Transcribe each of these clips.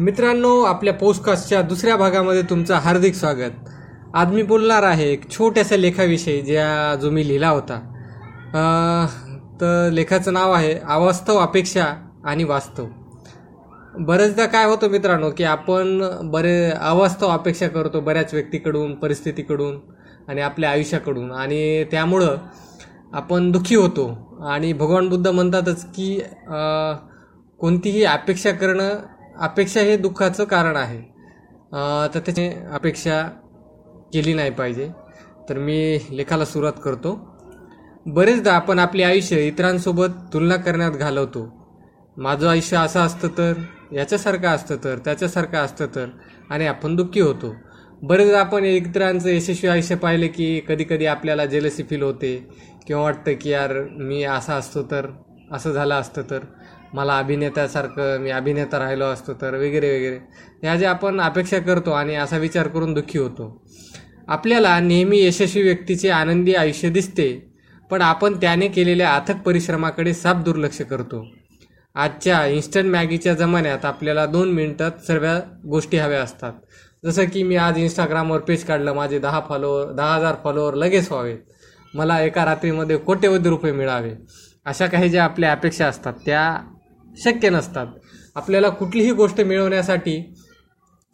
मित्रांनो आपल्या पोस्टकास्टच्या दुसऱ्या भागामध्ये तुमचं हार्दिक स्वागत. आज मी बोलणार आहे एक छोट्याशा लेखाविषयी ज्या जो मी लिहिला होता. तर लेखाचं नाव आहे अवास्तव अपेक्षा आणि वास्तव. बरेचदा काय होतं मित्रांनो की आपण बरे अवास्तव अपेक्षा करतो बऱ्याच व्यक्तीकडून परिस्थितीकडून आणि आपल्या आयुष्याकडून. आणि त्यामुळं आपण दुःखी होतो. आणि भगवान बुद्ध म्हणतातच की कोणतीही अपेक्षा करणं अपेक्षा हे दुःखाचं कारण आहे. तर त्याची अपेक्षा केली नाही पाहिजे. तर मी लेखाला सुरुवात करतो. बरेचदा आपण आपले आयुष्य इतरांसोबत तुलना करण्यात घालवतो. माझं आयुष्य असं असतं तर याच्यासारखं असतं तर त्याच्यासारखं असतं तर आणि आपण दुःखी होतो. बरेचदा आपण इतरांचं यशस्वी आयुष्य पाहिले की कधी कधी आपल्याला जेलसी फील होते. किंवा वाटतं की यार मी असं असतो तर असं झालं असतं तर. मला अभिनेत्यासारखं मी अभिनेता राहिलो असतो तर वगैरे वगैरे. ह्या ज्या आपण अपेक्षा करतो आणि असा विचार करून दुःखी होतो. आपल्याला नेहमी यशस्वी व्यक्तीचे आनंदी आयुष्य दिसते पण आपण त्याने केलेल्या अथक परिश्रमाकडे साफ दुर्लक्ष करतो. आजच्या इन्स्टंट मॅगीच्या जमान्यात आपल्याला दोन मिनिटात सर्व गोष्टी हव्या असतात. जसं की मी आज इंस्टाग्रामवर पेज काढलं माझे दहा फॉलोअर दहा हजार फॉलोअर लगेच व्हावेत मला एका रात्रीमध्ये कोट्यवधी रुपये मिळावे. अशा काही ज्या आपल्या अपेक्षा असतात त्या शक्य नसतात. आपल्याला कुठलीही गोष्ट मिळवण्यासाठी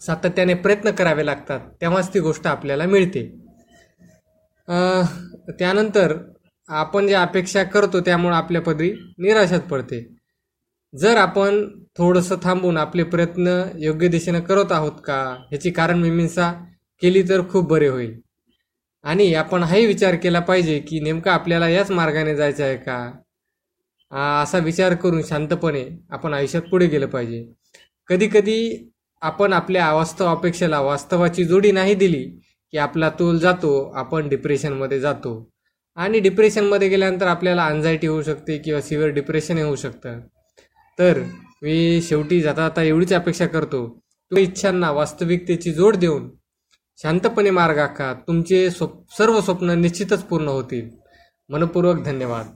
सातत्याने प्रयत्न करावे लागतात तेव्हाच ती गोष्ट आपल्याला मिळते. त्यानंतर आपण ज्या अपेक्षा करतो त्यामुळं आपल्या पदरी निराशात पडते. जर आपण थोडंसं थांबून आपले प्रयत्न योग्य दिशेनं करत आहोत का ह्याची कारण मीमांसा केली तर खूप बरे होईल. आणि आपण हाही विचार केला पाहिजे की नेमका आपल्याला याच मार्गाने जायचं आहे का? असा विचार करून शांतपणे आपण आयुष्यात पुढे गेलं पाहिजे. कधी कधी आपण आपल्या अवास्तव अपेक्षेला वास्तवाची जोडी नाही दिली की आपला तोल जातो आपण डिप्रेशनमध्ये जातो. आणि डिप्रेशनमध्ये गेल्यानंतर आपल्याला अँझायटी होऊ शकते किंवा सिव्हिअर डिप्रेशन होऊ शकतं. तर मी शेवटी जाता जाता एवढीच अपेक्षा करतो तुम्ही इच्छांना वास्तविकतेची जोड देऊन शांतपणे मार्ग आखा. तुमचे स्वप सर्व स्वप्न निश्चितच पूर्ण होतील. मनपूर्वक धन्यवाद.